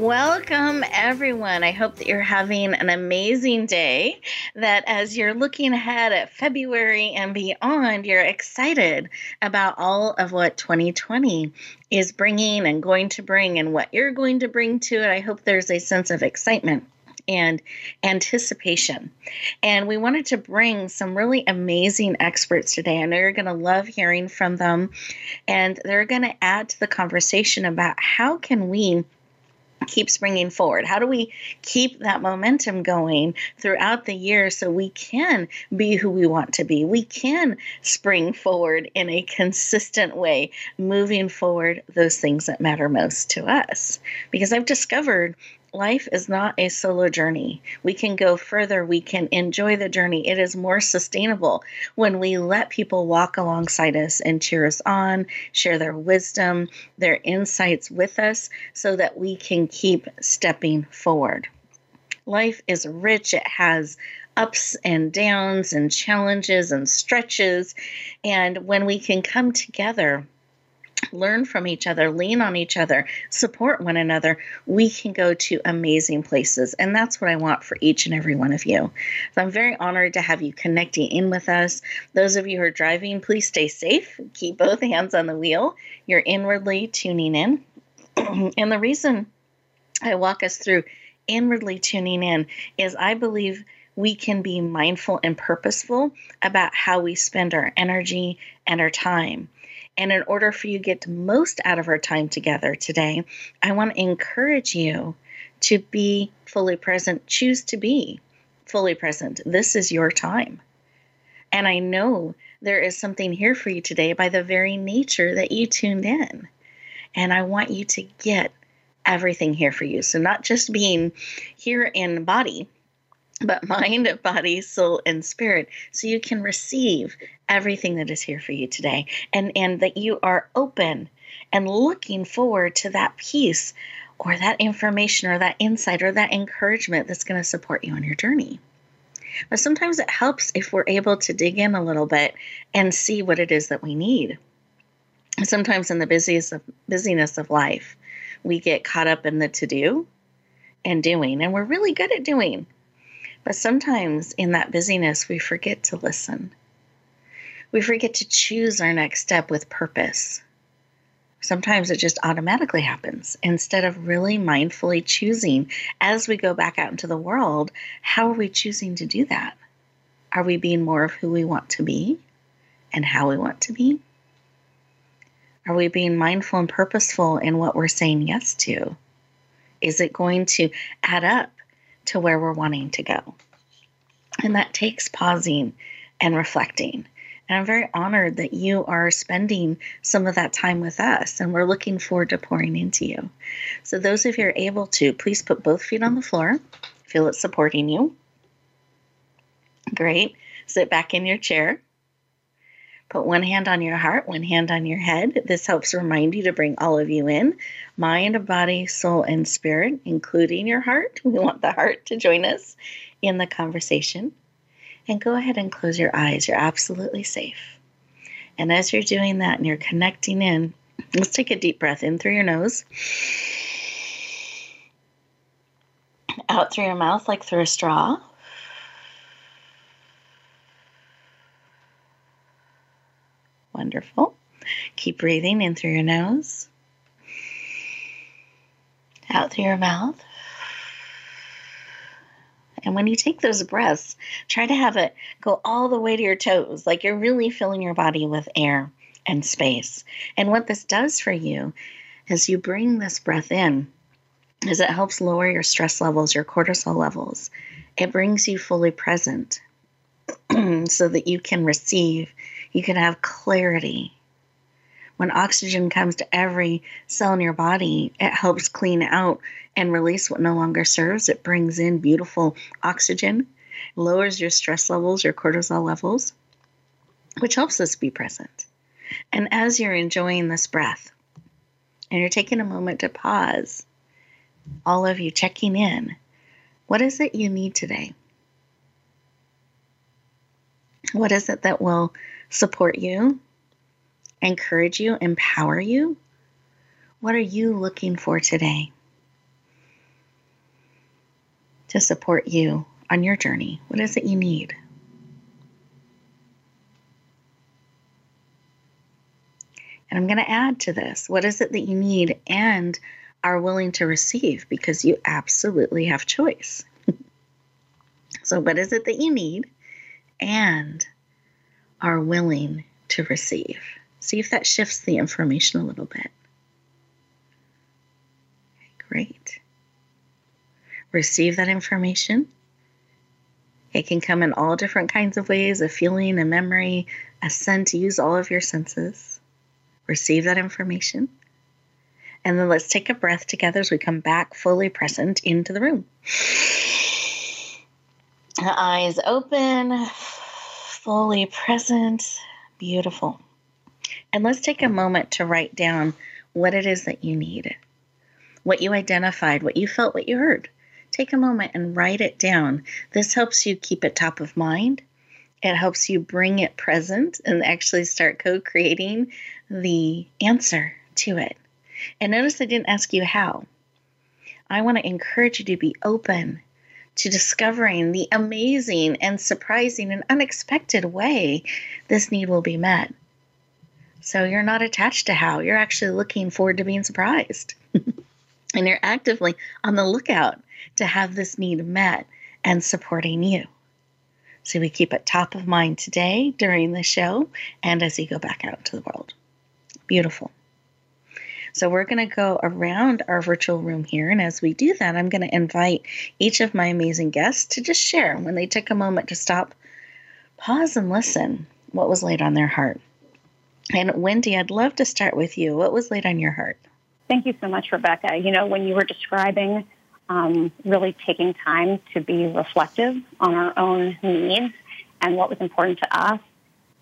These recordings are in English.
Welcome, everyone. I hope that you're having an amazing day. That as you're looking ahead at February and beyond, you're excited about all of what 2020 is bringing and going to bring and what you're going to bring to it. I hope there's a sense of excitement and anticipation. And we wanted to bring some really amazing experts today. I know you're going to love hearing from them, and they're going to add to the conversation about how can we keep springing forward? How do we keep that momentum going throughout the year so we can be who we want to be? We can spring forward in a consistent way, moving forward those things that matter most to us. Because I've discovered life is not a solo journey. We can go further. We can enjoy the journey. It is more sustainable when we let people walk alongside us and cheer us on, share their wisdom, their insights with us so that we can keep stepping forward. Life is rich, it has ups and downs and challenges and stretches. And when we can come together, learn from each other, lean on each other, support one another, we can go to amazing places. And that's what I want for each and every one of you. So I'm very honored to have you connecting in with us. Those of you who are driving, please stay safe. Keep both hands on the wheel. You're inwardly tuning in. and the reason I walk us through inwardly tuning in is I believe we can be mindful and purposeful about how we spend our energy and our time. And in order for you to get most out of our time together today, I want to encourage you to be fully present. Choose to be fully present. This is your time. And I know there is something here for you today by the very nature that you tuned in. And I want you to get everything here for you. So, not just being here in body, but mind, body, soul, and spirit, so you can receive everything that is here for you today, and and that you are open and looking forward to that peace, or that information, or that insight, or that encouragement that's going to support you on your journey. But sometimes it helps if we're able to dig in a little bit and see what it is that we need. Sometimes in the busiest of, busyness of life, we get caught up in the to do and doing, and we're really good at doing but sometimes in that busyness, we forget to listen. We forget to choose our next step with purpose. Sometimes it just automatically happens instead of really mindfully choosing as we go back out into the world. How are we choosing to do that? Are we being more of who we want to be and how we want to be? Are we being mindful and purposeful in what we're saying yes to? Is it going to add up to where we're wanting to go. And that takes pausing and reflecting. And I'm very honored that you are spending some of that time with us, and we're looking forward to pouring into you. So, those of you are able to, please put both feet on the floor, feel it supporting you. Great. Sit back in your chair. Put one hand on your heart, one hand on your head. This helps remind you to bring all of you in mind, body, soul, and spirit, including your heart. We want the heart to join us in the conversation. And go ahead and close your eyes. You're absolutely safe. And as you're doing that and you're connecting in, let's take a deep breath in through your nose, out through your mouth like through a straw. Wonderful. Keep breathing in through your nose, out through your mouth. And when you take those breaths, try to have it go all the way to your toes, like you're really filling your body with air and space. And what this does for you is you bring this breath in is it helps lower your stress levels, your cortisol levels. It brings you fully present so that you can receive you can have clarity. When oxygen comes to every cell in your body, it helps clean out and release what no longer serves. It brings in beautiful oxygen, lowers your stress levels, your cortisol levels, which helps us be present. And as you're enjoying this breath, and you're taking a moment to pause, all of you checking in. What is it you need today? What is it that will support you, encourage you, empower you? What are you looking for today to support you on your journey? What is it you need? And I'm going to add to this what is it that you need and are willing to receive because you absolutely have choice. so, what is it that you need and are willing to receive? See if that shifts the information a little bit. Great. Receive that information. It can come in all different kinds of ways a feeling, a memory, a scent. Use all of your senses. Receive that information. And then let's take a breath together as we come back fully present into the room. Eyes open, fully present. Beautiful. And let's take a moment to write down what it is that you need, what you identified, what you felt, what you heard. Take a moment and write it down. This helps you keep it top of mind. It helps you bring it present and actually start co creating the answer to it. And notice I didn't ask you how. I want to encourage you to be open to discovering the amazing and surprising and unexpected way this need will be met. So you're not attached to how, you're actually looking forward to being surprised. and you're actively on the lookout to have this need met and supporting you. So we keep it top of mind today during the show and as you go back out into the world. Beautiful. So we're going to go around our virtual room here. And as we do that, I'm going to invite each of my amazing guests to just share when they took a moment to stop, pause, and listen what was laid on their heart. And Wendy, I'd love to start with you. What was laid on your heart? Thank you so much, Rebecca. You know, when you were describing um, really taking time to be reflective on our own needs and what was important to us,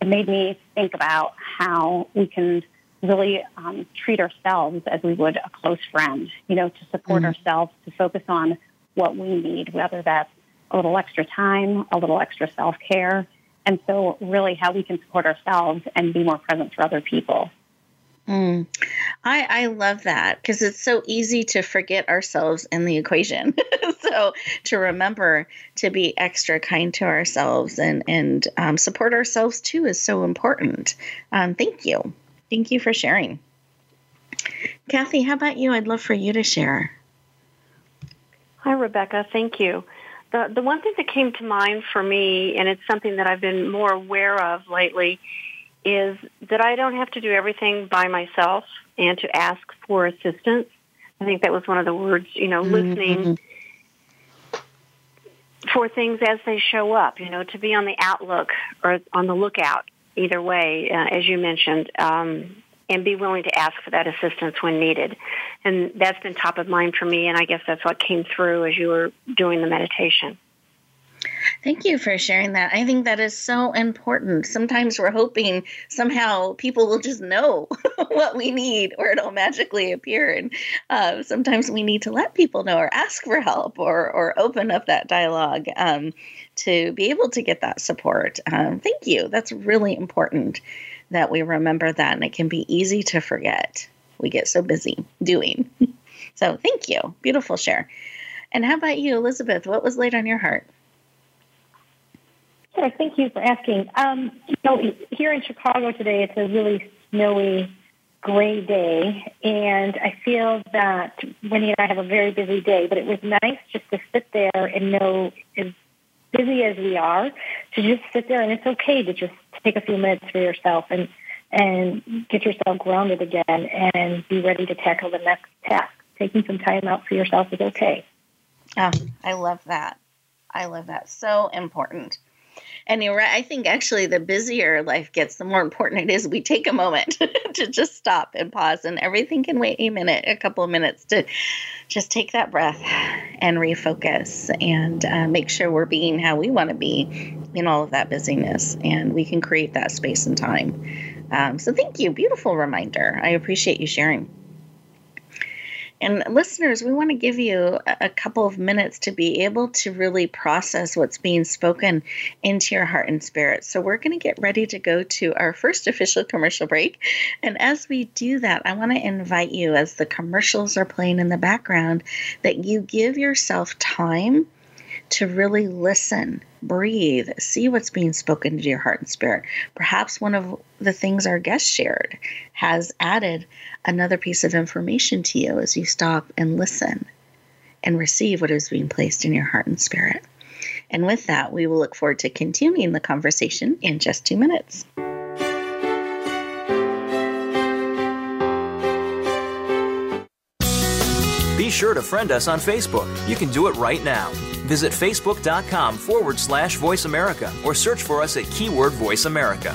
it made me think about how we can really um, treat ourselves as we would a close friend, you know, to support mm-hmm. ourselves, to focus on what we need, whether that's a little extra time, a little extra self care, and so, really, how we can support ourselves and be more present for other people. Mm. I, I love that because it's so easy to forget ourselves in the equation. so to remember to be extra kind to ourselves and and um, support ourselves too is so important. Um, thank you, thank you for sharing. Kathy, how about you? I'd love for you to share. Hi, Rebecca. Thank you. The, the one thing that came to mind for me, and it's something that I've been more aware of lately, is that I don't have to do everything by myself and to ask for assistance. I think that was one of the words, you know, mm-hmm. listening for things as they show up, you know, to be on the outlook or on the lookout, either way, uh, as you mentioned. Um, and be willing to ask for that assistance when needed. And that's been top of mind for me, and I guess that's what came through as you were doing the meditation. Thank you for sharing that. I think that is so important. Sometimes we're hoping somehow people will just know what we need or it'll magically appear. And uh, sometimes we need to let people know or ask for help or, or open up that dialogue um, to be able to get that support. Um, thank you. That's really important that we remember that. And it can be easy to forget. We get so busy doing. so thank you. Beautiful share. And how about you, Elizabeth? What was laid on your heart? Sure. Thank you for asking. Um, you know, here in Chicago today, it's a really snowy, gray day, and I feel that Wendy and I have a very busy day. But it was nice just to sit there and know, as busy as we are, to just sit there, and it's okay to just take a few minutes for yourself and and get yourself grounded again and be ready to tackle the next task. Taking some time out for yourself is okay. Oh, I love that. I love that. So important. And you're right. I think actually the busier life gets, the more important it is we take a moment to just stop and pause, and everything can wait a minute, a couple of minutes to just take that breath and refocus and uh, make sure we're being how we want to be in all of that busyness. And we can create that space and time. Um, so thank you. Beautiful reminder. I appreciate you sharing. And listeners, we want to give you a couple of minutes to be able to really process what's being spoken into your heart and spirit. So we're going to get ready to go to our first official commercial break. And as we do that, I want to invite you, as the commercials are playing in the background, that you give yourself time to really listen, breathe, see what's being spoken to your heart and spirit. Perhaps one of the things our guest shared has added another piece of information to you as you stop and listen and receive what is being placed in your heart and spirit. And with that, we will look forward to continuing the conversation in just two minutes. Be sure to friend us on Facebook. You can do it right now. Visit facebook.com forward slash voice America or search for us at keyword voice America.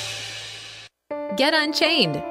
Get Unchained.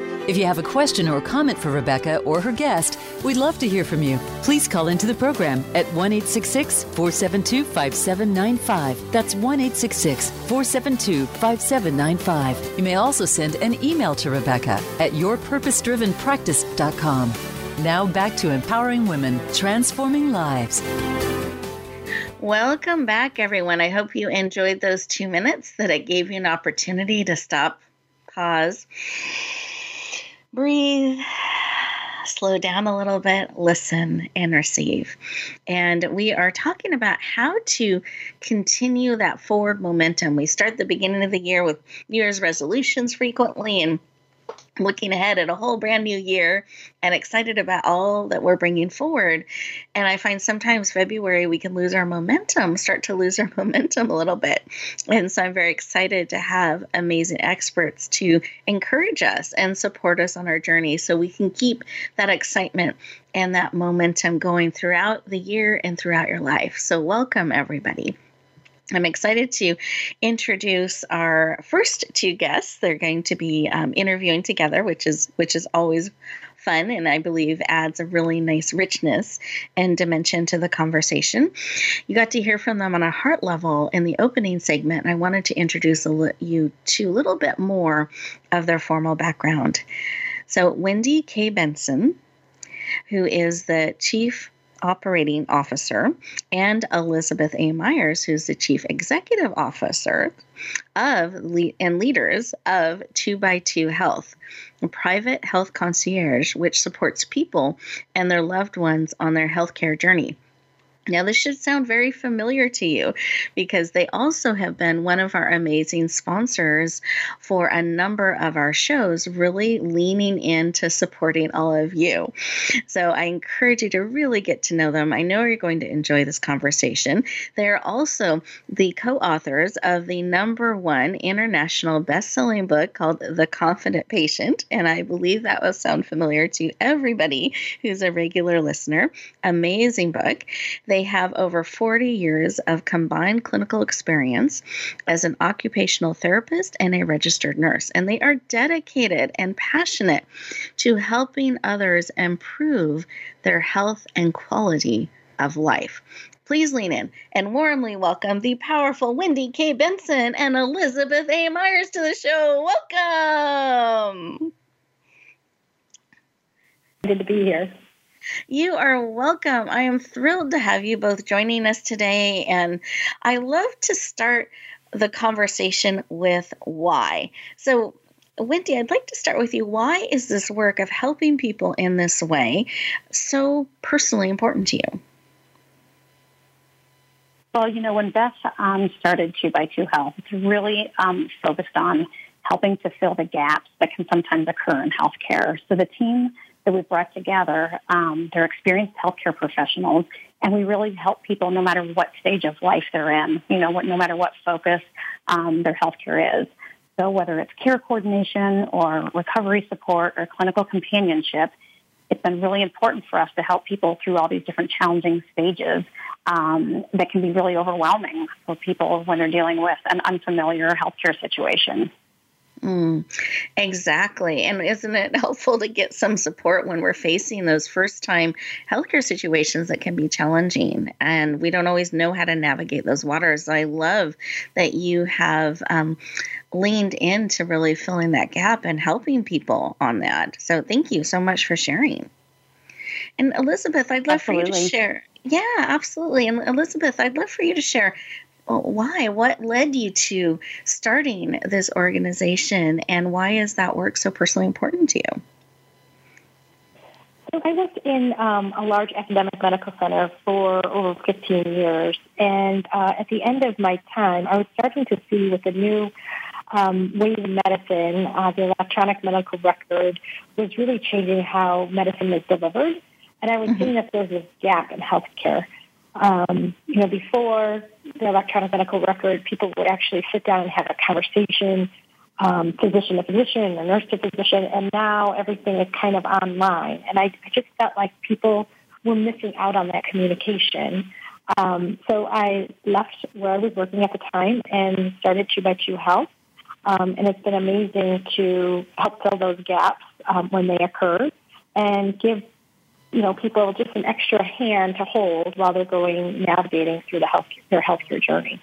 If you have a question or comment for Rebecca or her guest, we'd love to hear from you. Please call into the program at 1 472 5795. That's 1 472 5795. You may also send an email to Rebecca at yourpurposedrivenpractice.com. Now back to Empowering Women, Transforming Lives. Welcome back, everyone. I hope you enjoyed those two minutes that it gave you an opportunity to stop, pause, breathe, slow down a little bit, listen, and receive. And we are talking about how to continue that forward momentum. We start the beginning of the year with New Year's resolutions frequently and looking ahead at a whole brand new year and excited about all that we're bringing forward. And I find sometimes February we can lose our momentum, start to lose our momentum a little bit. And so I'm very excited to have amazing experts to encourage us and support us on our journey so we can keep that excitement and that momentum going throughout the year and throughout your life. So, welcome everybody. I'm excited to introduce our first two guests. They're going to be um, interviewing together, which is which is always fun and I believe adds a really nice richness and dimension to the conversation. You got to hear from them on a heart level in the opening segment, and I wanted to introduce you to a little bit more of their formal background. So, Wendy K. Benson, who is the Chief Operating Officer, and Elizabeth A. Myers, who's the Chief Executive Officer of and leaders of 2x2 Health, a private health concierge which supports people and their loved ones on their healthcare journey. Now, this should sound very familiar to you because they also have been one of our amazing sponsors for a number of our shows, really leaning into supporting all of you. So, I encourage you to really get to know them. I know you're going to enjoy this conversation. They're also the co authors of the number one international best selling book called The Confident Patient. And I believe that will sound familiar to everybody who's a regular listener. Amazing book. They have over 40 years of combined clinical experience as an occupational therapist and a registered nurse, and they are dedicated and passionate to helping others improve their health and quality of life. Please lean in and warmly welcome the powerful Wendy K. Benson and Elizabeth A. Myers to the show. Welcome. Good to be here. You are welcome. I am thrilled to have you both joining us today. And I love to start the conversation with why. So, Wendy, I'd like to start with you. Why is this work of helping people in this way so personally important to you? Well, you know, when Beth um, started 2 by 2 Health, it's really um, focused on helping to fill the gaps that can sometimes occur in healthcare. So the team that we brought together. Um, they're experienced healthcare professionals, and we really help people no matter what stage of life they're in, you know, what, no matter what focus um, their healthcare is. So whether it's care coordination or recovery support or clinical companionship, it's been really important for us to help people through all these different challenging stages um, that can be really overwhelming for people when they're dealing with an unfamiliar healthcare situation. Mm, exactly. And isn't it helpful to get some support when we're facing those first time healthcare situations that can be challenging and we don't always know how to navigate those waters? I love that you have um, leaned into really filling that gap and helping people on that. So thank you so much for sharing. And Elizabeth, I'd love absolutely. for you to share. Yeah, absolutely. And Elizabeth, I'd love for you to share why? What led you to starting this organization, and why is that work so personally important to you? So I worked in um, a large academic medical center for over 15 years, and uh, at the end of my time, I was starting to see with the new um, of medicine, uh, the electronic medical record was really changing how medicine is delivered, and I was mm-hmm. seeing that there was this gap in healthcare. Um, you know, before the electronic medical record, people would actually sit down and have a conversation, um, physician to physician or nurse to physician, and now everything is kind of online. And I, I just felt like people were missing out on that communication. Um, so I left where I was working at the time and started Two by Two Health. Um, and it's been amazing to help fill those gaps um, when they occur and give you know, people just an extra hand to hold while they're going navigating through the health their healthcare journey.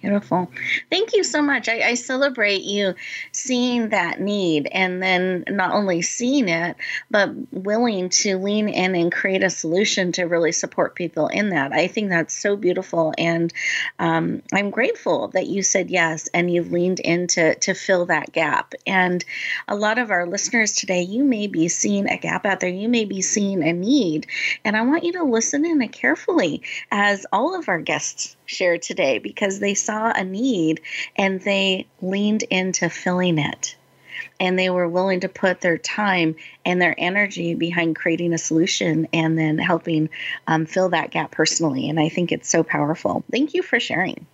Beautiful. Thank you so much. I, I, celebrate you seeing that need and then not only seeing it, but willing to lean in and create a solution to really support people in that. I think that's so beautiful. And um, I'm grateful that you said yes and you leaned into to fill that gap. And a lot of our listeners today, you may be seeing a gap out there, you may be seeing a need. And I want you to listen in carefully as all of our guests share today because they saw a need and they leaned into filling it. And they were willing to put their time and their energy behind creating a solution and then helping um, fill that gap personally. And I think it's so powerful. Thank you for sharing.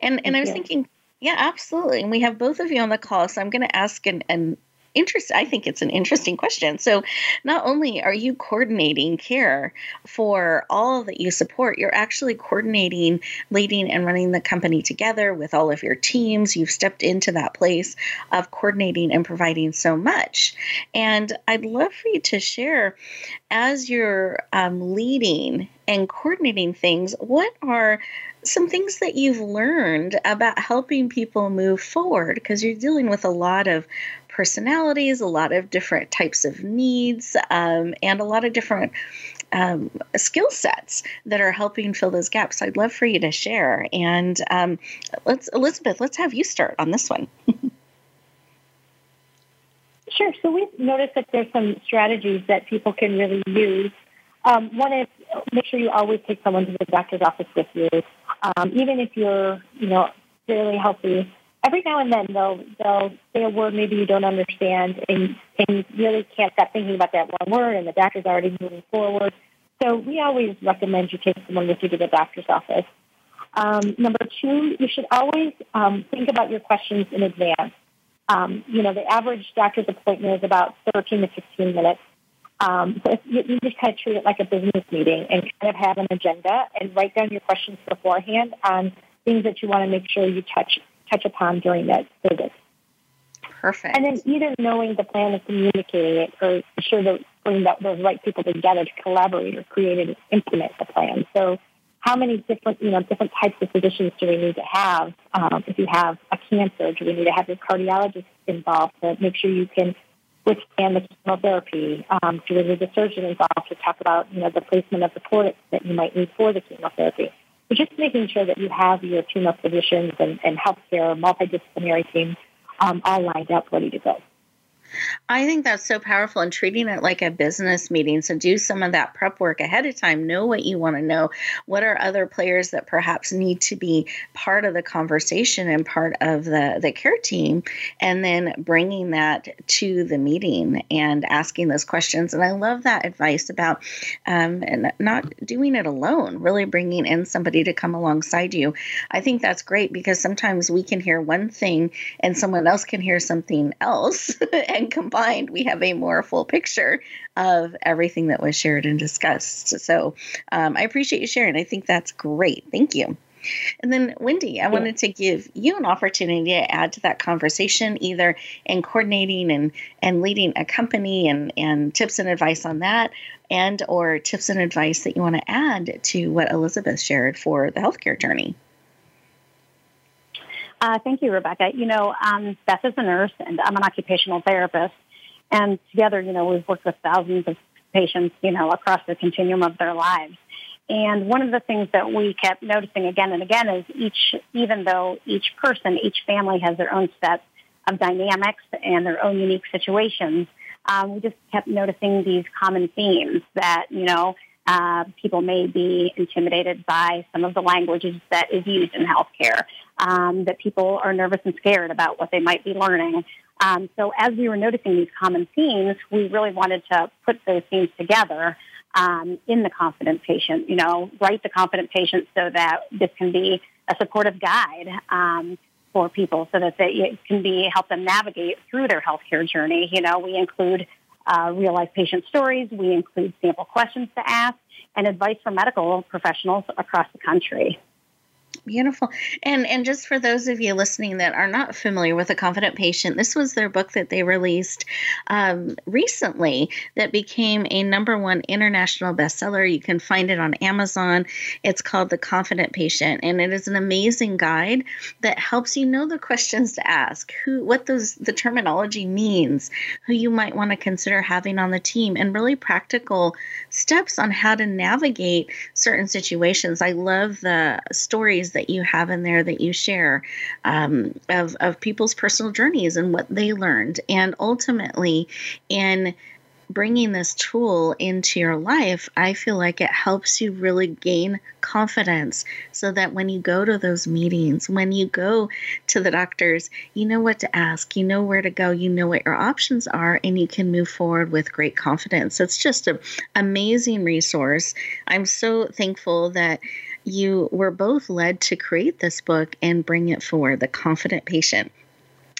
And and I was thinking, yeah, absolutely. And we have both of you on the call, so I'm going to ask an, an interest i think it's an interesting question. So not only are you coordinating care for all that you support you're actually coordinating leading and running the company together with all of your teams. You've stepped into that place of coordinating and providing so much. And i'd love for you to share as you're um, leading and coordinating things what are some things that you've learned about helping people move forward? Because you're dealing with a lot of personalities, a lot of different types of needs, um, and a lot of different um, skill sets that are helping fill those gaps. I'd love for you to share. And um, let's, Elizabeth, let's have you start on this one. sure. So we've noticed that there's some strategies that people can really use. Um, one is make sure you always take someone to the doctor's office with you, um, even if you're, you know, fairly healthy. Every now and then they'll they'll say a word maybe you don't understand, and and you really can't stop thinking about that one word, and the doctor's already moving forward. So we always recommend you take someone with you to the doctor's office. Um, number two, you should always um, think about your questions in advance. Um, you know, the average doctor's appointment is about 13 to 15 minutes. Um, so you, you just kind of treat it like a business meeting and kind of have an agenda and write down your questions beforehand on things that you want to make sure you touch touch upon during that visit. Perfect. And then either knowing the plan and communicating it or sure that bring those right people together to collaborate or create and implement the plan. So how many different, you know, different types of physicians do we need to have? Um, if you have a cancer, do we need to have your cardiologist involved to make sure you can withstand the chemotherapy? Um, do we need the surgeon involved to talk about, you know, the placement of the port that you might need for the chemotherapy? So just making sure that you have your team of physicians and, and healthcare multidisciplinary team um, all lined up, ready to go. I think that's so powerful and treating it like a business meeting. So do some of that prep work ahead of time. Know what you want to know. What are other players that perhaps need to be part of the conversation and part of the, the care team? And then bringing that to the meeting and asking those questions. And I love that advice about um, and not doing it alone, really bringing in somebody to come alongside you. I think that's great because sometimes we can hear one thing and someone else can hear something else. and combined, we have a more full picture of everything that was shared and discussed. So um, I appreciate you sharing. I think that's great. Thank you. And then, Wendy, I wanted to give you an opportunity to add to that conversation, either in coordinating and, and leading a company and, and tips and advice on that, and or tips and advice that you want to add to what Elizabeth shared for the healthcare journey. Uh, thank you, Rebecca. You know, um, Beth is a nurse and I'm an occupational therapist. And together, you know, we've worked with thousands of patients, you know, across the continuum of their lives. And one of the things that we kept noticing again and again is each, even though each person, each family has their own set of dynamics and their own unique situations, um, we just kept noticing these common themes that, you know, uh, people may be intimidated by some of the languages that is used in healthcare, um, that people are nervous and scared about what they might be learning. Um, so as we were noticing these common themes, we really wanted to put those themes together um, in the confident patient, you know, write the confident patient so that this can be a supportive guide um, for people so that they, it can be help them navigate through their healthcare journey. You know, we include uh, real life patient stories. We include sample questions to ask and advice from medical professionals across the country. Beautiful. And and just for those of you listening that are not familiar with a confident patient, this was their book that they released um, recently that became a number one international bestseller. You can find it on Amazon. It's called The Confident Patient, and it is an amazing guide that helps you know the questions to ask, who what those the terminology means, who you might want to consider having on the team, and really practical steps on how to navigate certain situations. I love the stories that you have in there that you share um, of, of people's personal journeys and what they learned. And ultimately, in bringing this tool into your life, I feel like it helps you really gain confidence so that when you go to those meetings, when you go to the doctors, you know what to ask, you know where to go, you know what your options are, and you can move forward with great confidence. It's just an amazing resource. I'm so thankful that you were both led to create this book and bring it forward, The Confident Patient.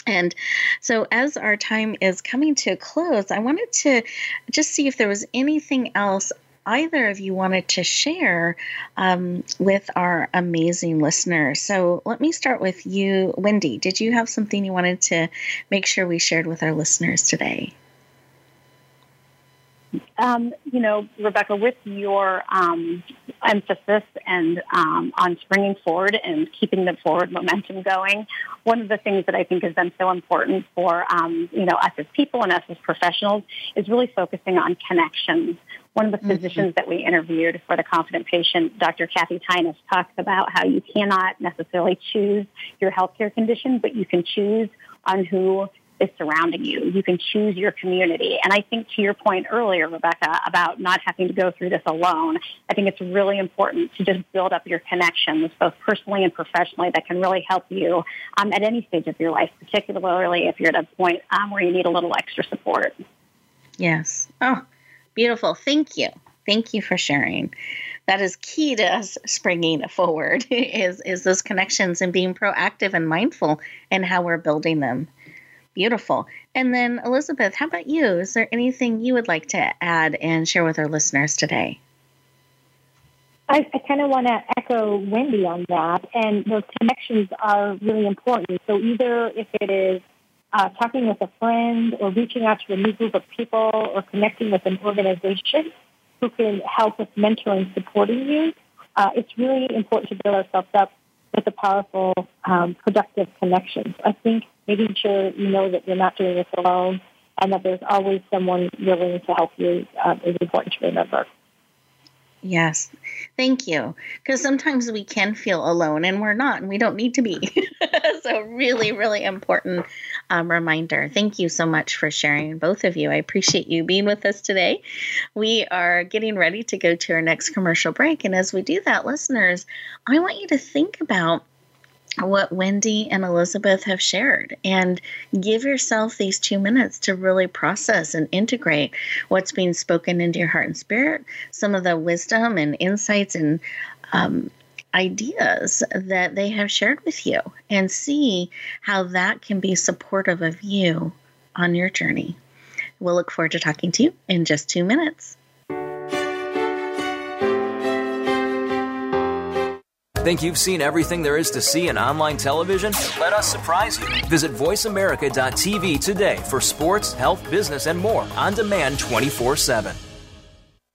And so, as our time is coming to a close, I wanted to just see if there was anything else either of you wanted to share um, with our amazing listeners. So, let me start with you, Wendy. Did you have something you wanted to make sure we shared with our listeners today? Um, you know, Rebecca, with your um, emphasis and um, on springing forward and keeping the forward momentum going, one of the things that I think has been so important for um, you know us as people and us as professionals is really focusing on connections. One of the mm-hmm. physicians that we interviewed for the confident patient, Dr. Kathy Tynas, talks about how you cannot necessarily choose your healthcare condition, but you can choose on who is surrounding you. You can choose your community. And I think to your point earlier, Rebecca, about not having to go through this alone, I think it's really important to just build up your connections, both personally and professionally, that can really help you um, at any stage of your life, particularly if you're at a point um, where you need a little extra support. Yes. Oh, beautiful. Thank you. Thank you for sharing. That is key to us springing forward is is those connections and being proactive and mindful in how we're building them. Beautiful. And then, Elizabeth, how about you? Is there anything you would like to add and share with our listeners today? I, I kind of want to echo Wendy on that. And those connections are really important. So, either if it is uh, talking with a friend or reaching out to a new group of people or connecting with an organization who can help with mentoring, supporting you, uh, it's really important to build ourselves up with a powerful, um, productive connections. I think making sure you know that you're not doing this alone and that there's always someone willing to help you uh, is important to remember. Yes. Thank you. Because sometimes we can feel alone and we're not, and we don't need to be. so, really, really important um, reminder. Thank you so much for sharing, both of you. I appreciate you being with us today. We are getting ready to go to our next commercial break. And as we do that, listeners, I want you to think about what Wendy and Elizabeth have shared and give yourself these two minutes to really process and integrate what's being spoken into your heart and spirit, some of the wisdom and insights and um, ideas that they have shared with you, and see how that can be supportive of you on your journey. We'll look forward to talking to you in just two minutes. Think you've seen everything there is to see in online television? Let us surprise you. Visit VoiceAmerica.tv today for sports, health, business, and more on demand 24 7.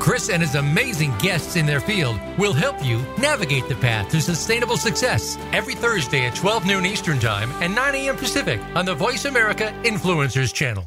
Chris and his amazing guests in their field will help you navigate the path to sustainable success every Thursday at 12 noon Eastern Time and 9 a.m. Pacific on the Voice America Influencers Channel.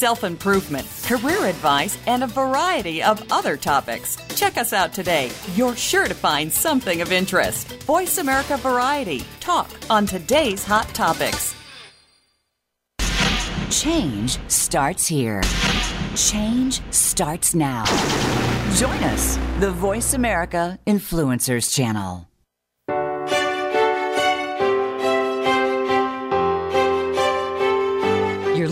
self improvement, career advice, and a variety of other topics. Check us out today. You're sure to find something of interest. Voice America Variety. Talk on today's hot topics. Change starts here. Change starts now. Join us, the Voice America Influencers Channel.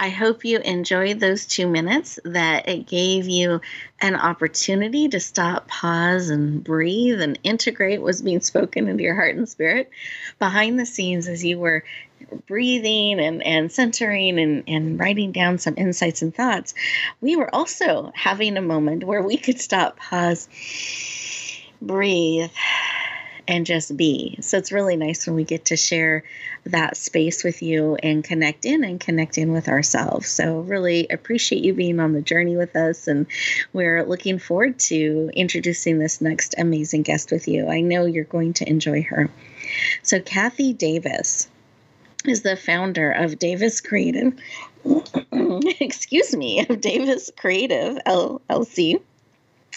I hope you enjoyed those two minutes, that it gave you an opportunity to stop, pause, and breathe and integrate what's being spoken into your heart and spirit behind the scenes as you were breathing and, and centering and, and writing down some insights and thoughts. We were also having a moment where we could stop, pause, breathe, and just be. So it's really nice when we get to share that space with you and connect in and connect in with ourselves. So, really appreciate you being on the journey with us. And we're looking forward to introducing this next amazing guest with you. I know you're going to enjoy her. So, Kathy Davis is the founder of Davis Creative. excuse me, of Davis Creative LLC.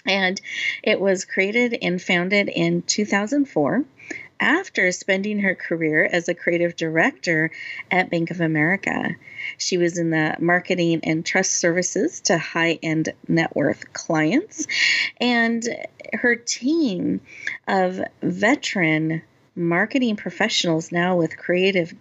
And it was created and founded in 2004 after spending her career as a creative director at Bank of America. She was in the marketing and trust services to high end net worth clients. And her team of veteran marketing professionals now with creative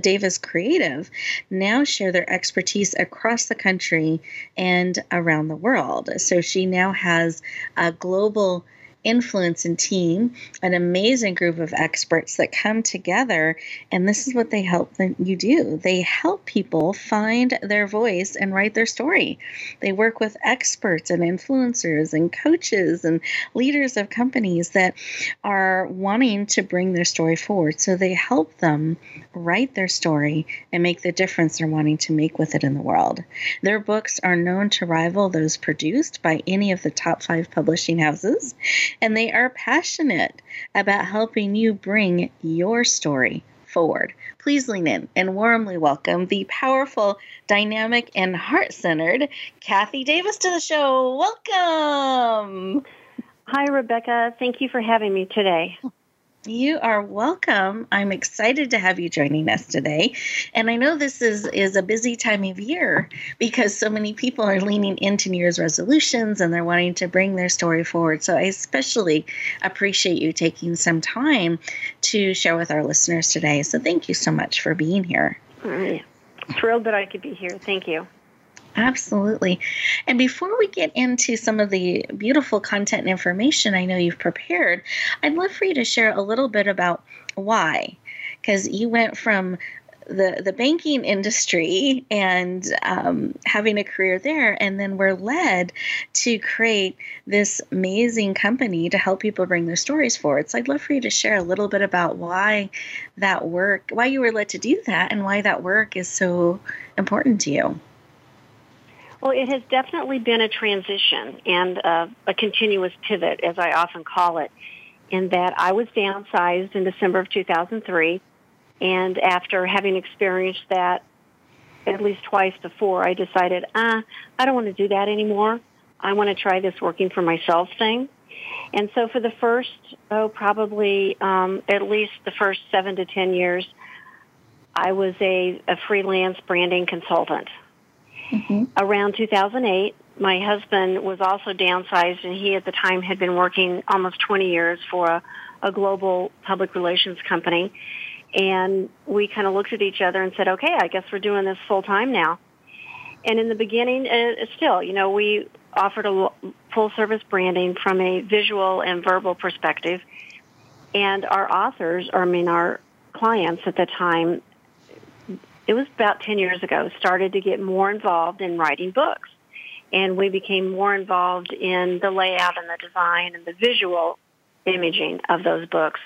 Davis Creative now share their expertise across the country and around the world. So she now has a global influence and team, an amazing group of experts that come together. And this is what they help you do they help people find their voice and write their story. They work with experts and influencers and coaches and leaders of companies that are wanting to bring their story forward. So they help them write their story and make the difference they're wanting to make with it in the world. Their books are known to rival those produced by any of the top five publishing houses and they are passionate about helping you bring your story forward. Please lean in and warmly welcome the powerful, dynamic, and heart centered Kathy Davis to the show. Welcome. Hi, Rebecca. Thank you for having me today. You are welcome. I'm excited to have you joining us today. And I know this is, is a busy time of year because so many people are leaning into New Year's resolutions and they're wanting to bring their story forward. So I especially appreciate you taking some time to share with our listeners today. So thank you so much for being here. I'm Thrilled that I could be here. Thank you. Absolutely. And before we get into some of the beautiful content and information I know you've prepared, I'd love for you to share a little bit about why. Because you went from the, the banking industry and um, having a career there, and then we're led to create this amazing company to help people bring their stories forward. So I'd love for you to share a little bit about why that work, why you were led to do that, and why that work is so important to you. Well, it has definitely been a transition and uh, a continuous pivot, as I often call it, in that I was downsized in December of 2003. And after having experienced that at least twice before, I decided, ah, I don't want to do that anymore. I want to try this working for myself thing. And so for the first, oh, probably um, at least the first seven to ten years, I was a, a freelance branding consultant. Mm-hmm. Around 2008, my husband was also downsized, and he at the time had been working almost 20 years for a, a global public relations company. And we kind of looked at each other and said, okay, I guess we're doing this full time now. And in the beginning, uh, still, you know, we offered a full service branding from a visual and verbal perspective. And our authors, or I mean, our clients at the time it was about 10 years ago, started to get more involved in writing books. And we became more involved in the layout and the design and the visual imaging of those books.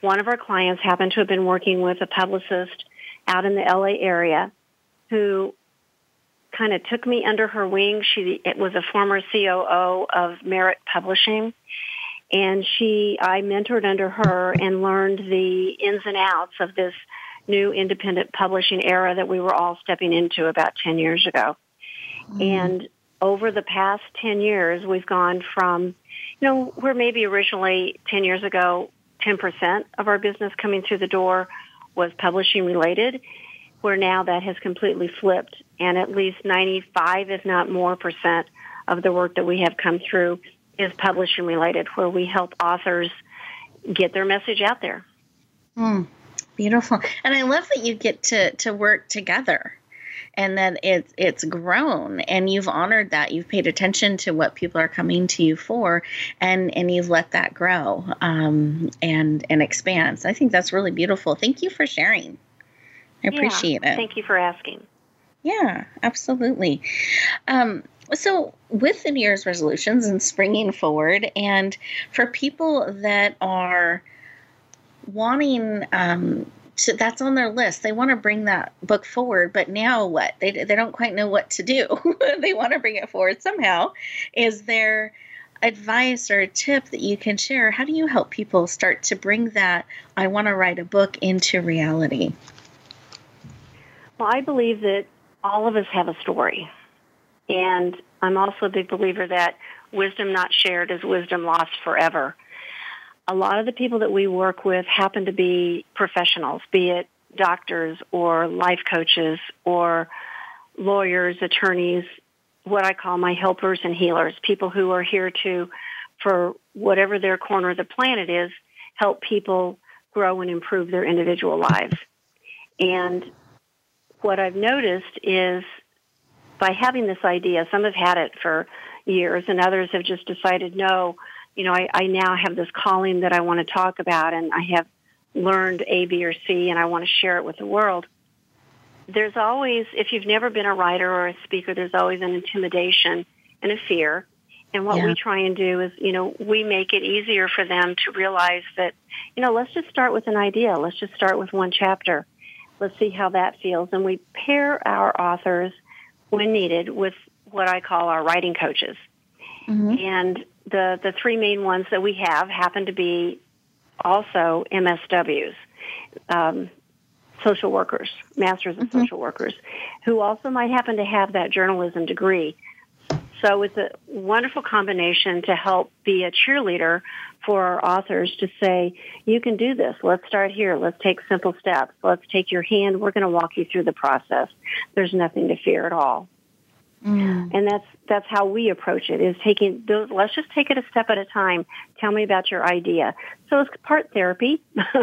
One of our clients happened to have been working with a publicist out in the LA area who kind of took me under her wing. She it was a former COO of Merit Publishing and she I mentored under her and learned the ins and outs of this new independent publishing era that we were all stepping into about 10 years ago. Mm-hmm. And over the past 10 years, we've gone from, you know, where maybe originally 10 years ago, 10% of our business coming through the door was publishing related, where now that has completely flipped and at least 95, if not more percent of the work that we have come through is publishing related, where we help authors get their message out there. Mm, beautiful. And I love that you get to, to work together and that it's it's grown and you've honored that. You've paid attention to what people are coming to you for and and you've let that grow um, and and expand. So i think that's really beautiful. Thank you for sharing. I appreciate yeah, it. Thank you for asking. Yeah absolutely. Um, so with the new year's resolutions and springing forward and for people that are wanting um, to, that's on their list. They want to bring that book forward, but now what? They, they don't quite know what to do. they want to bring it forward somehow. Is there advice or a tip that you can share? How do you help people start to bring that I want to write a book into reality? Well, I believe that all of us have a story. And I'm also a big believer that wisdom not shared is wisdom lost forever a lot of the people that we work with happen to be professionals, be it doctors or life coaches or lawyers, attorneys, what I call my helpers and healers, people who are here to, for whatever their corner of the planet is, help people grow and improve their individual lives. And what I've noticed is by having this idea, some have had it for years and others have just decided, no, you know, I, I now have this calling that I want to talk about and I have learned A, B, or C and I want to share it with the world. There's always, if you've never been a writer or a speaker, there's always an intimidation and a fear. And what yeah. we try and do is, you know, we make it easier for them to realize that, you know, let's just start with an idea. Let's just start with one chapter. Let's see how that feels. And we pair our authors when needed with what I call our writing coaches. Mm-hmm. And the the three main ones that we have happen to be also MSWs, um, social workers, masters of mm-hmm. social workers, who also might happen to have that journalism degree. So it's a wonderful combination to help be a cheerleader for our authors to say, you can do this. Let's start here. Let's take simple steps. Let's take your hand. We're going to walk you through the process. There's nothing to fear at all. Mm. And that's that's how we approach it is taking those let's just take it a step at a time. Tell me about your idea. So it's part therapy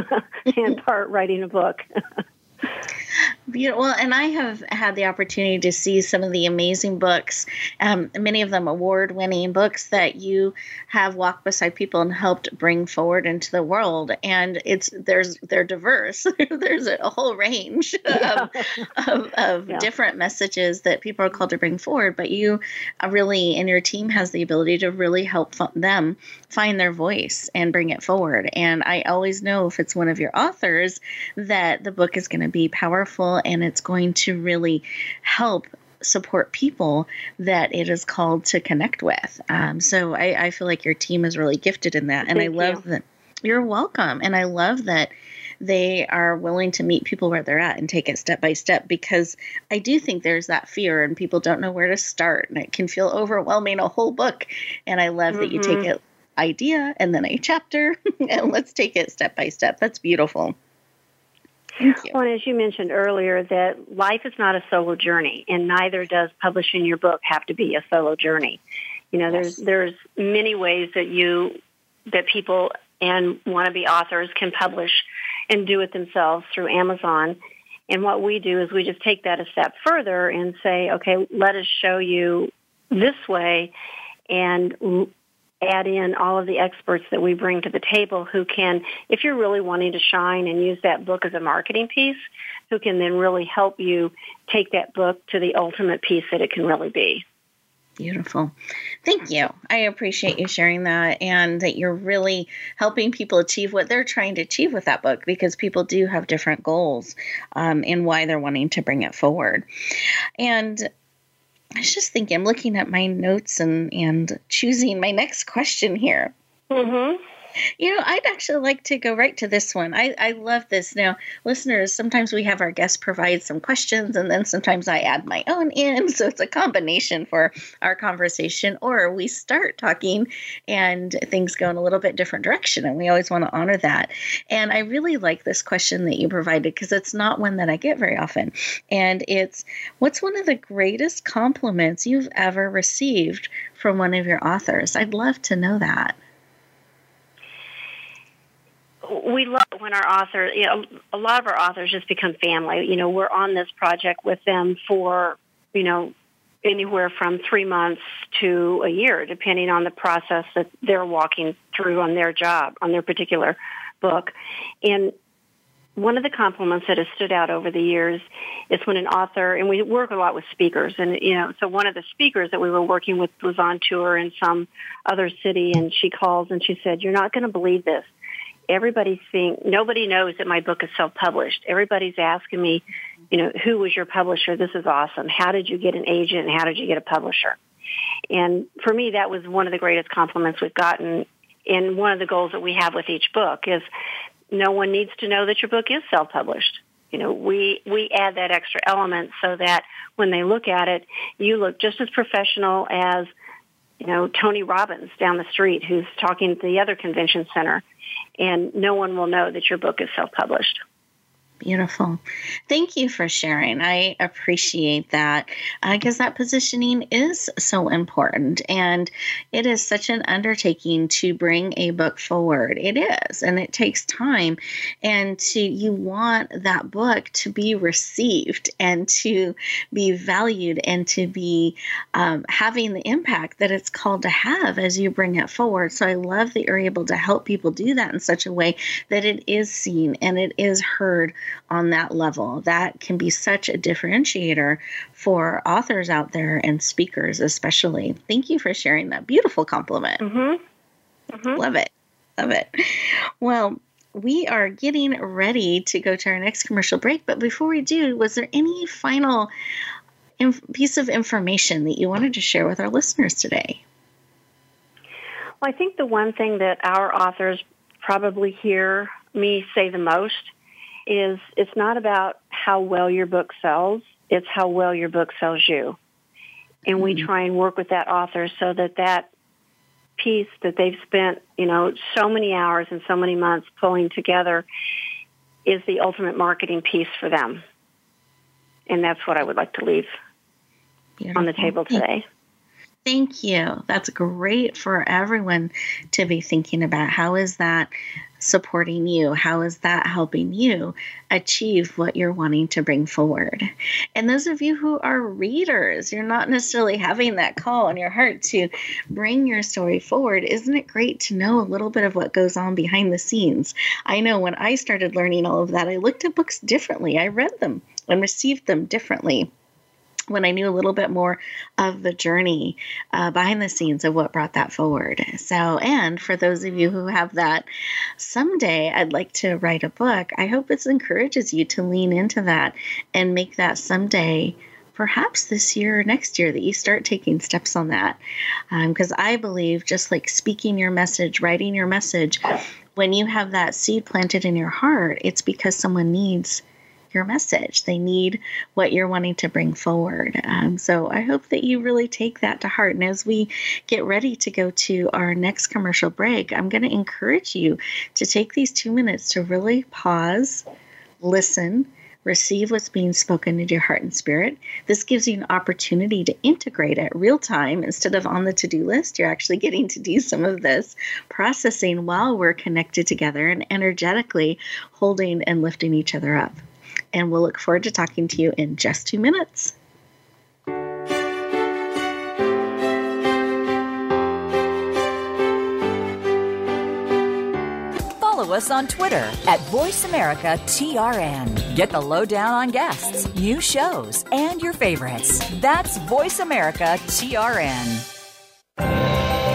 and part writing a book. Beautiful. Well, and I have had the opportunity to see some of the amazing books, um, many of them award-winning books that you have walked beside people and helped bring forward into the world. And it's there's they're diverse. there's a whole range of, of, of yeah. different messages that people are called to bring forward. But you really, and your team has the ability to really help them find their voice and bring it forward. And I always know if it's one of your authors that the book is going to be powerful and it's going to really help support people that it is called to connect with. Um, so I, I, feel like your team is really gifted in that. And Thank I love you. that you're welcome. And I love that they are willing to meet people where they're at and take it step by step because I do think there's that fear and people don't know where to start and it can feel overwhelming a whole book. And I love mm-hmm. that you take mm-hmm. it idea and then a chapter and let's take it step by step. That's beautiful. Well, as you mentioned earlier, that life is not a solo journey, and neither does publishing your book have to be a solo journey. You know, yes. there's there's many ways that you that people and wannabe authors can publish and do it themselves through Amazon. And what we do is we just take that a step further and say, okay, let us show you this way and add in all of the experts that we bring to the table who can, if you're really wanting to shine and use that book as a marketing piece, who can then really help you take that book to the ultimate piece that it can really be. Beautiful. Thank you. I appreciate you sharing that and that you're really helping people achieve what they're trying to achieve with that book because people do have different goals um, and why they're wanting to bring it forward. And I was just thinking, I'm looking at my notes and, and choosing my next question here. Mm-hmm. You know, I'd actually like to go right to this one. I, I love this. Now, listeners, sometimes we have our guests provide some questions, and then sometimes I add my own in. So it's a combination for our conversation, or we start talking and things go in a little bit different direction. And we always want to honor that. And I really like this question that you provided because it's not one that I get very often. And it's what's one of the greatest compliments you've ever received from one of your authors? I'd love to know that we love when our authors, you know, a lot of our authors just become family. You know, we're on this project with them for, you know, anywhere from three months to a year, depending on the process that they're walking through on their job, on their particular book. And one of the compliments that has stood out over the years is when an author, and we work a lot with speakers, and you know, so one of the speakers that we were working with was on tour in some other city, and she calls and she said, "You're not going to believe this everybody's seeing, nobody knows that my book is self-published. Everybody's asking me, you know, who was your publisher? This is awesome. How did you get an agent how did you get a publisher? And for me, that was one of the greatest compliments we've gotten. And one of the goals that we have with each book is no one needs to know that your book is self-published. You know, we, we add that extra element so that when they look at it, you look just as professional as, you know, Tony Robbins down the street who's talking at the other convention center and no one will know that your book is self-published. Beautiful. Thank you for sharing. I appreciate that because uh, that positioning is so important and it is such an undertaking to bring a book forward. It is, and it takes time. And to you want that book to be received and to be valued and to be um, having the impact that it's called to have as you bring it forward. So I love that you're able to help people do that in such a way that it is seen and it is heard on that level. That can be such a differentiator for authors out there and speakers, especially. Thank you for sharing that beautiful compliment. Mm-hmm. Mm-hmm. Love it. Love it. Well, we are getting ready to go to our next commercial break. But before we do, was there any final inf- piece of information that you wanted to share with our listeners today? Well, I think the one thing that our authors probably hear me say the most is it's not about how well your book sells, it's how well your book sells you. And we mm-hmm. try and work with that author so that that piece that they've spent, you know, so many hours and so many months pulling together is the ultimate marketing piece for them. And that's what I would like to leave Beautiful. on the table today. Thank you. That's great for everyone to be thinking about. How is that supporting you? How is that helping you achieve what you're wanting to bring forward? And those of you who are readers, you're not necessarily having that call in your heart to bring your story forward. Isn't it great to know a little bit of what goes on behind the scenes? I know when I started learning all of that, I looked at books differently, I read them and received them differently when I knew a little bit more of the journey uh, behind the scenes of what brought that forward. So, and for those of you who have that someday, I'd like to write a book, I hope this encourages you to lean into that and make that someday. Perhaps this year or next year that you start taking steps on that. Because um, I believe, just like speaking your message, writing your message, when you have that seed planted in your heart, it's because someone needs your message. They need what you're wanting to bring forward. Um, so I hope that you really take that to heart. And as we get ready to go to our next commercial break, I'm going to encourage you to take these two minutes to really pause, listen, receive what's being spoken into your heart and spirit. This gives you an opportunity to integrate it real time instead of on the to do list. You're actually getting to do some of this processing while we're connected together and energetically holding and lifting each other up and we'll look forward to talking to you in just two minutes. Follow us on Twitter at VoiceAmericaTRN. Get the lowdown on guests, new shows, and your favorites. That's VoiceAmericaTRN.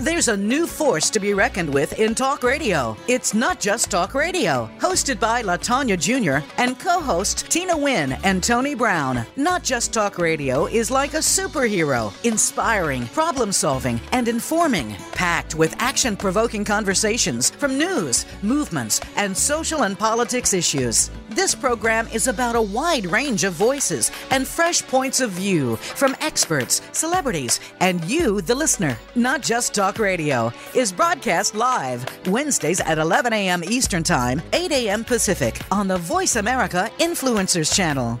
There's a new force to be reckoned with in talk radio. It's not just talk radio. Hosted by Latanya Jr. and co-host Tina Wynn and Tony Brown. Not just talk radio is like a superhero, inspiring, problem-solving, and informing, packed with action-provoking conversations from news, movements, and social and politics issues. This program is about a wide range of voices and fresh points of view from experts, celebrities, and you, the listener. Not just talk radio is broadcast live Wednesdays at 11 a.m. Eastern Time, 8 a.m. Pacific on the Voice America Influencers Channel.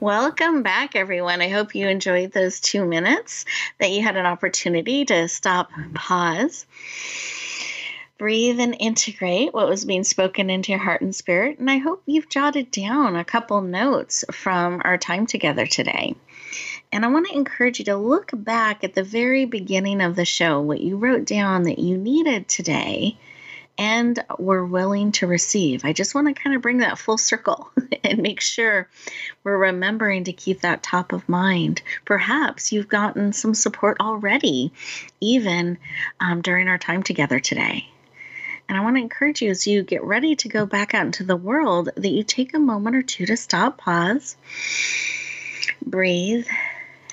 Welcome back, everyone. I hope you enjoyed those two minutes, that you had an opportunity to stop, pause, breathe, and integrate what was being spoken into your heart and spirit. And I hope you've jotted down a couple notes from our time together today. And I want to encourage you to look back at the very beginning of the show, what you wrote down that you needed today and we're willing to receive. I just want to kind of bring that full circle and make sure we're remembering to keep that top of mind. Perhaps you've gotten some support already, even um, during our time together today. And I want to encourage you as you get ready to go back out into the world that you take a moment or two to stop, pause, breathe,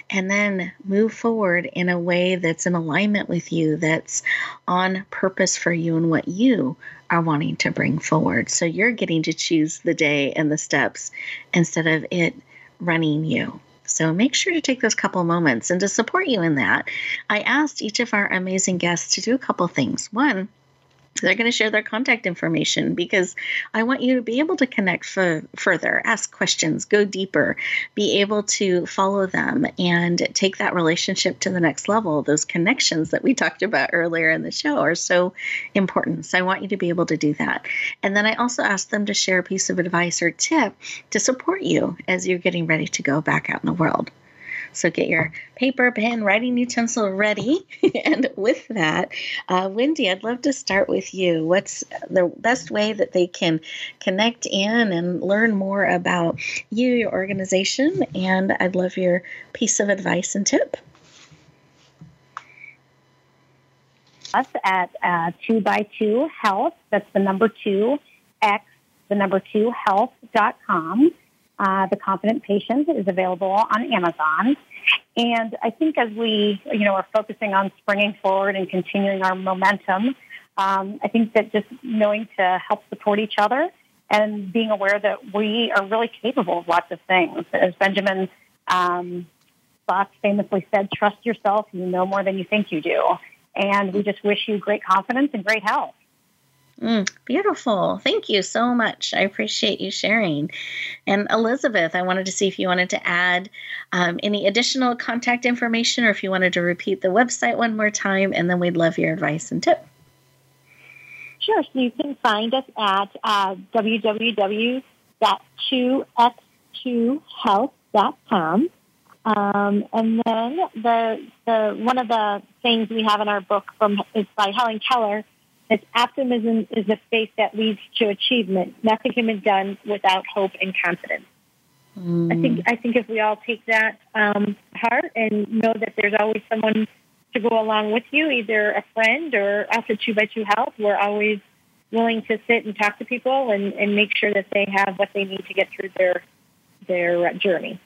and then move forward in a way that's in alignment with you, that's on purpose for you and what you are wanting to bring forward. So you're getting to choose the day and the steps instead of it running you. So make sure to take those couple moments and to support you in that. I asked each of our amazing guests to do a couple things. One, they're going to share their contact information because I want you to be able to connect f- further, ask questions, go deeper, be able to follow them and take that relationship to the next level. Those connections that we talked about earlier in the show are so important. So I want you to be able to do that. And then I also ask them to share a piece of advice or tip to support you as you're getting ready to go back out in the world. So get your paper, pen, writing utensil ready. and with that, uh, Wendy, I'd love to start with you. What's the best way that they can connect in and learn more about you, your organization? And I'd love your piece of advice and tip. Us at uh, two by two health. That's the number two x the number two health.com. Uh, the Confident Patient is available on Amazon. And I think as we, you know, are focusing on springing forward and continuing our momentum, um, I think that just knowing to help support each other and being aware that we are really capable of lots of things. As Benjamin um, Spock famously said, trust yourself. You know more than you think you do. And we just wish you great confidence and great health. Mm, beautiful. Thank you so much. I appreciate you sharing. And Elizabeth, I wanted to see if you wanted to add um, any additional contact information or if you wanted to repeat the website one more time, and then we'd love your advice and tip. Sure. So you can find us at uh, www.2x2health.com. Um, and then the the one of the things we have in our book from is by Helen Keller that optimism is the faith that leads to achievement. Nothing can be done without hope and confidence. Mm. I think I think if we all take that um, heart and know that there's always someone to go along with you, either a friend or us at Two by Two Health, we're always willing to sit and talk to people and, and make sure that they have what they need to get through their their journey.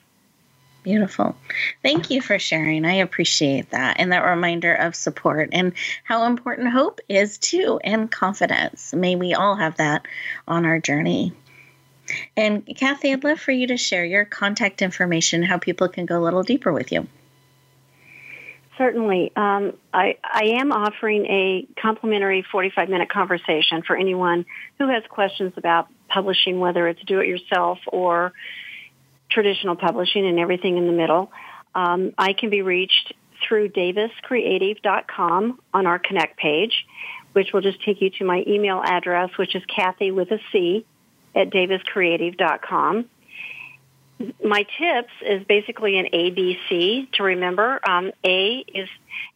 Beautiful. Thank you for sharing. I appreciate that. And that reminder of support and how important hope is too, and confidence. May we all have that on our journey. And Kathy, I'd love for you to share your contact information, how people can go a little deeper with you. Certainly. Um, I, I am offering a complimentary 45 minute conversation for anyone who has questions about publishing, whether it's do it yourself or traditional publishing and everything in the middle. Um, I can be reached through daviscreative.com on our Connect page, which will just take you to my email address, which is Kathy with a C at daviscreative.com. My tips is basically an ABC to remember. Um, a is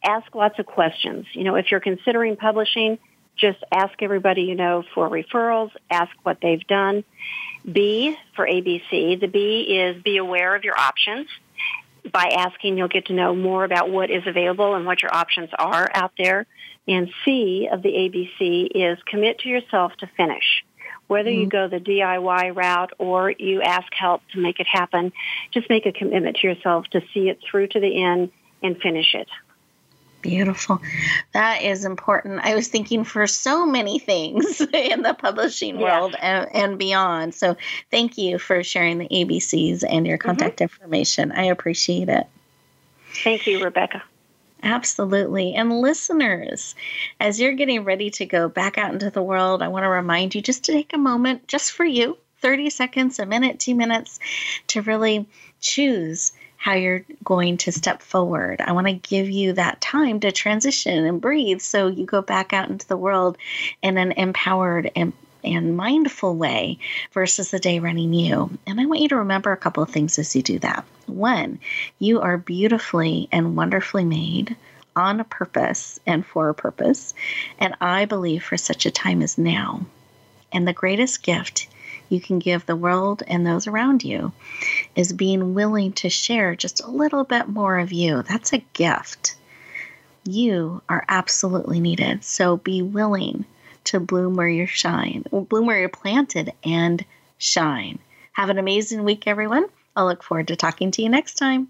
ask lots of questions. You know, if you're considering publishing, just ask everybody you know for referrals, ask what they've done. B for ABC. The B is be aware of your options. By asking, you'll get to know more about what is available and what your options are out there. And C of the ABC is commit to yourself to finish. Whether mm-hmm. you go the DIY route or you ask help to make it happen, just make a commitment to yourself to see it through to the end and finish it. Beautiful. That is important. I was thinking for so many things in the publishing world and, and, beyond. So thank you for sharing the ABCs and your mm-hmm. contact mm-hmm. information. I appreciate it. Thank you, Rebecca. Absolutely. And listeners, as you're getting ready to go back out into the world, I want to remind you just to take a moment just for you 30 seconds, a minute, two minutes to really choose how you're going to step forward. I want to give you that time to transition and breathe so you go back out into the world in an empowered and and mindful way versus the day running you. And I want you to remember a couple of things as you do that. One, you are beautifully and wonderfully made on a purpose and for a purpose. And I believe for such a time as now. And the greatest gift you can give the world and those around you is being willing to share just a little bit more of you. That's a gift. You are absolutely needed. So be willing to bloom where you shine, bloom where you're planted and shine. Have an amazing week, everyone. I'll look forward to talking to you next time.